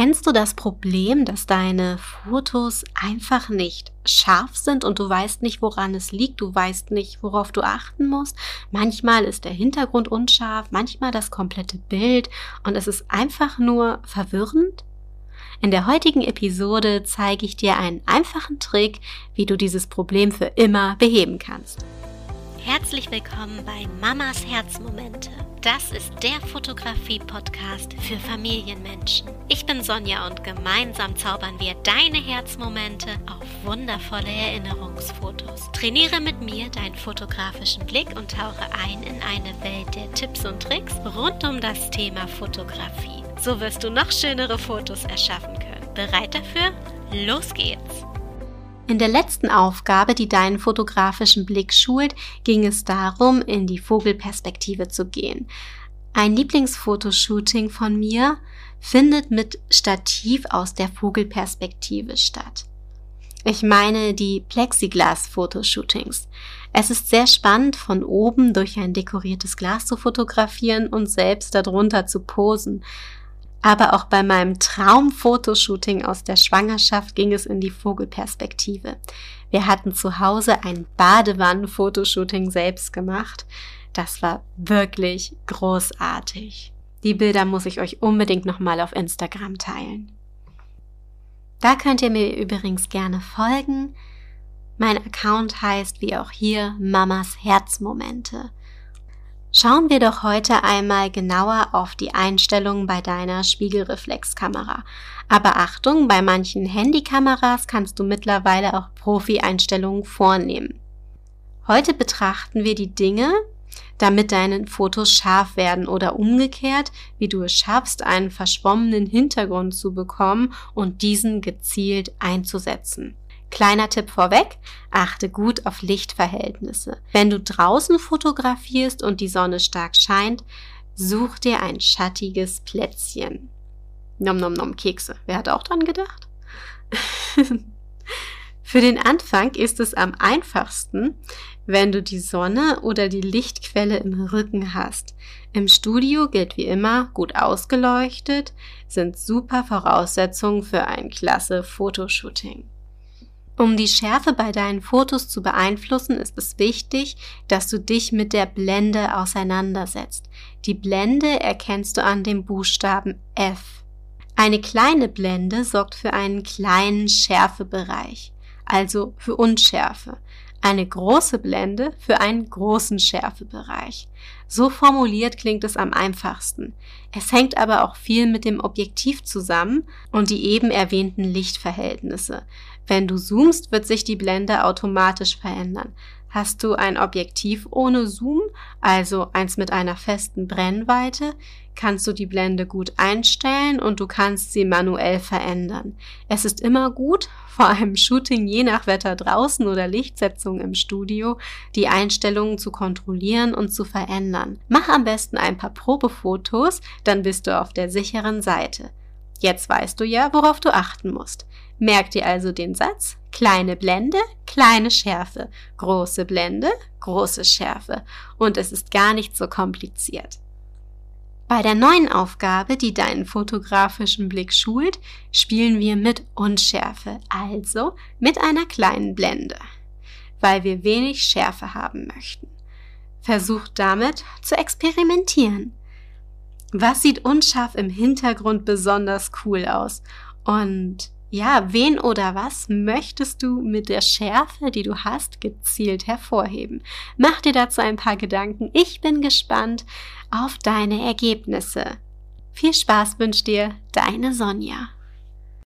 Kennst du das Problem, dass deine Fotos einfach nicht scharf sind und du weißt nicht, woran es liegt, du weißt nicht, worauf du achten musst? Manchmal ist der Hintergrund unscharf, manchmal das komplette Bild und es ist einfach nur verwirrend? In der heutigen Episode zeige ich dir einen einfachen Trick, wie du dieses Problem für immer beheben kannst. Herzlich willkommen bei Mamas Herzmomente. Das ist der Fotografie-Podcast für Familienmenschen. Ich bin Sonja und gemeinsam zaubern wir deine Herzmomente auf wundervolle Erinnerungsfotos. Trainiere mit mir deinen fotografischen Blick und tauche ein in eine Welt der Tipps und Tricks rund um das Thema Fotografie. So wirst du noch schönere Fotos erschaffen können. Bereit dafür? Los geht's! In der letzten Aufgabe, die deinen fotografischen Blick schult, ging es darum, in die Vogelperspektive zu gehen. Ein Lieblingsfotoshooting von mir findet mit Stativ aus der Vogelperspektive statt. Ich meine die Plexiglas-Fotoshootings. Es ist sehr spannend, von oben durch ein dekoriertes Glas zu fotografieren und selbst darunter zu posen. Aber auch bei meinem Traumfotoshooting aus der Schwangerschaft ging es in die Vogelperspektive. Wir hatten zu Hause ein Badewannenfotoshooting selbst gemacht. Das war wirklich großartig. Die Bilder muss ich euch unbedingt nochmal auf Instagram teilen. Da könnt ihr mir übrigens gerne folgen. Mein Account heißt wie auch hier Mamas Herzmomente. Schauen wir doch heute einmal genauer auf die Einstellungen bei deiner Spiegelreflexkamera. Aber Achtung, bei manchen Handykameras kannst du mittlerweile auch Profi-Einstellungen vornehmen. Heute betrachten wir die Dinge, damit deine Fotos scharf werden oder umgekehrt, wie du es schaffst, einen verschwommenen Hintergrund zu bekommen und diesen gezielt einzusetzen. Kleiner Tipp vorweg, achte gut auf Lichtverhältnisse. Wenn du draußen fotografierst und die Sonne stark scheint, such dir ein schattiges Plätzchen. Nom nom nom Kekse. Wer hat auch dran gedacht? Für den Anfang ist es am einfachsten, wenn du die Sonne oder die Lichtquelle im Rücken hast. Im Studio gilt wie immer, gut ausgeleuchtet sind super Voraussetzungen für ein klasse Fotoshooting. Um die Schärfe bei deinen Fotos zu beeinflussen, ist es wichtig, dass du dich mit der Blende auseinandersetzt. Die Blende erkennst du an dem Buchstaben F. Eine kleine Blende sorgt für einen kleinen Schärfebereich, also für Unschärfe. Eine große Blende für einen großen Schärfebereich. So formuliert klingt es am einfachsten. Es hängt aber auch viel mit dem Objektiv zusammen und die eben erwähnten Lichtverhältnisse. Wenn du zoomst, wird sich die Blende automatisch verändern. Hast du ein Objektiv ohne Zoom, also eins mit einer festen Brennweite, kannst du die Blende gut einstellen und du kannst sie manuell verändern. Es ist immer gut, vor einem Shooting je nach Wetter draußen oder Lichtsetzung im Studio, die Einstellungen zu kontrollieren und zu verändern. Mach am besten ein paar Probefotos, dann bist du auf der sicheren Seite. Jetzt weißt du ja, worauf du achten musst. Merk dir also den Satz, kleine Blende, kleine Schärfe, große Blende, große Schärfe. Und es ist gar nicht so kompliziert. Bei der neuen Aufgabe, die deinen fotografischen Blick schult, spielen wir mit Unschärfe, also mit einer kleinen Blende, weil wir wenig Schärfe haben möchten. Versuch damit zu experimentieren. Was sieht unscharf im Hintergrund besonders cool aus? Und ja, wen oder was möchtest du mit der Schärfe, die du hast, gezielt hervorheben? Mach dir dazu ein paar Gedanken. Ich bin gespannt auf deine Ergebnisse. Viel Spaß wünscht dir deine Sonja.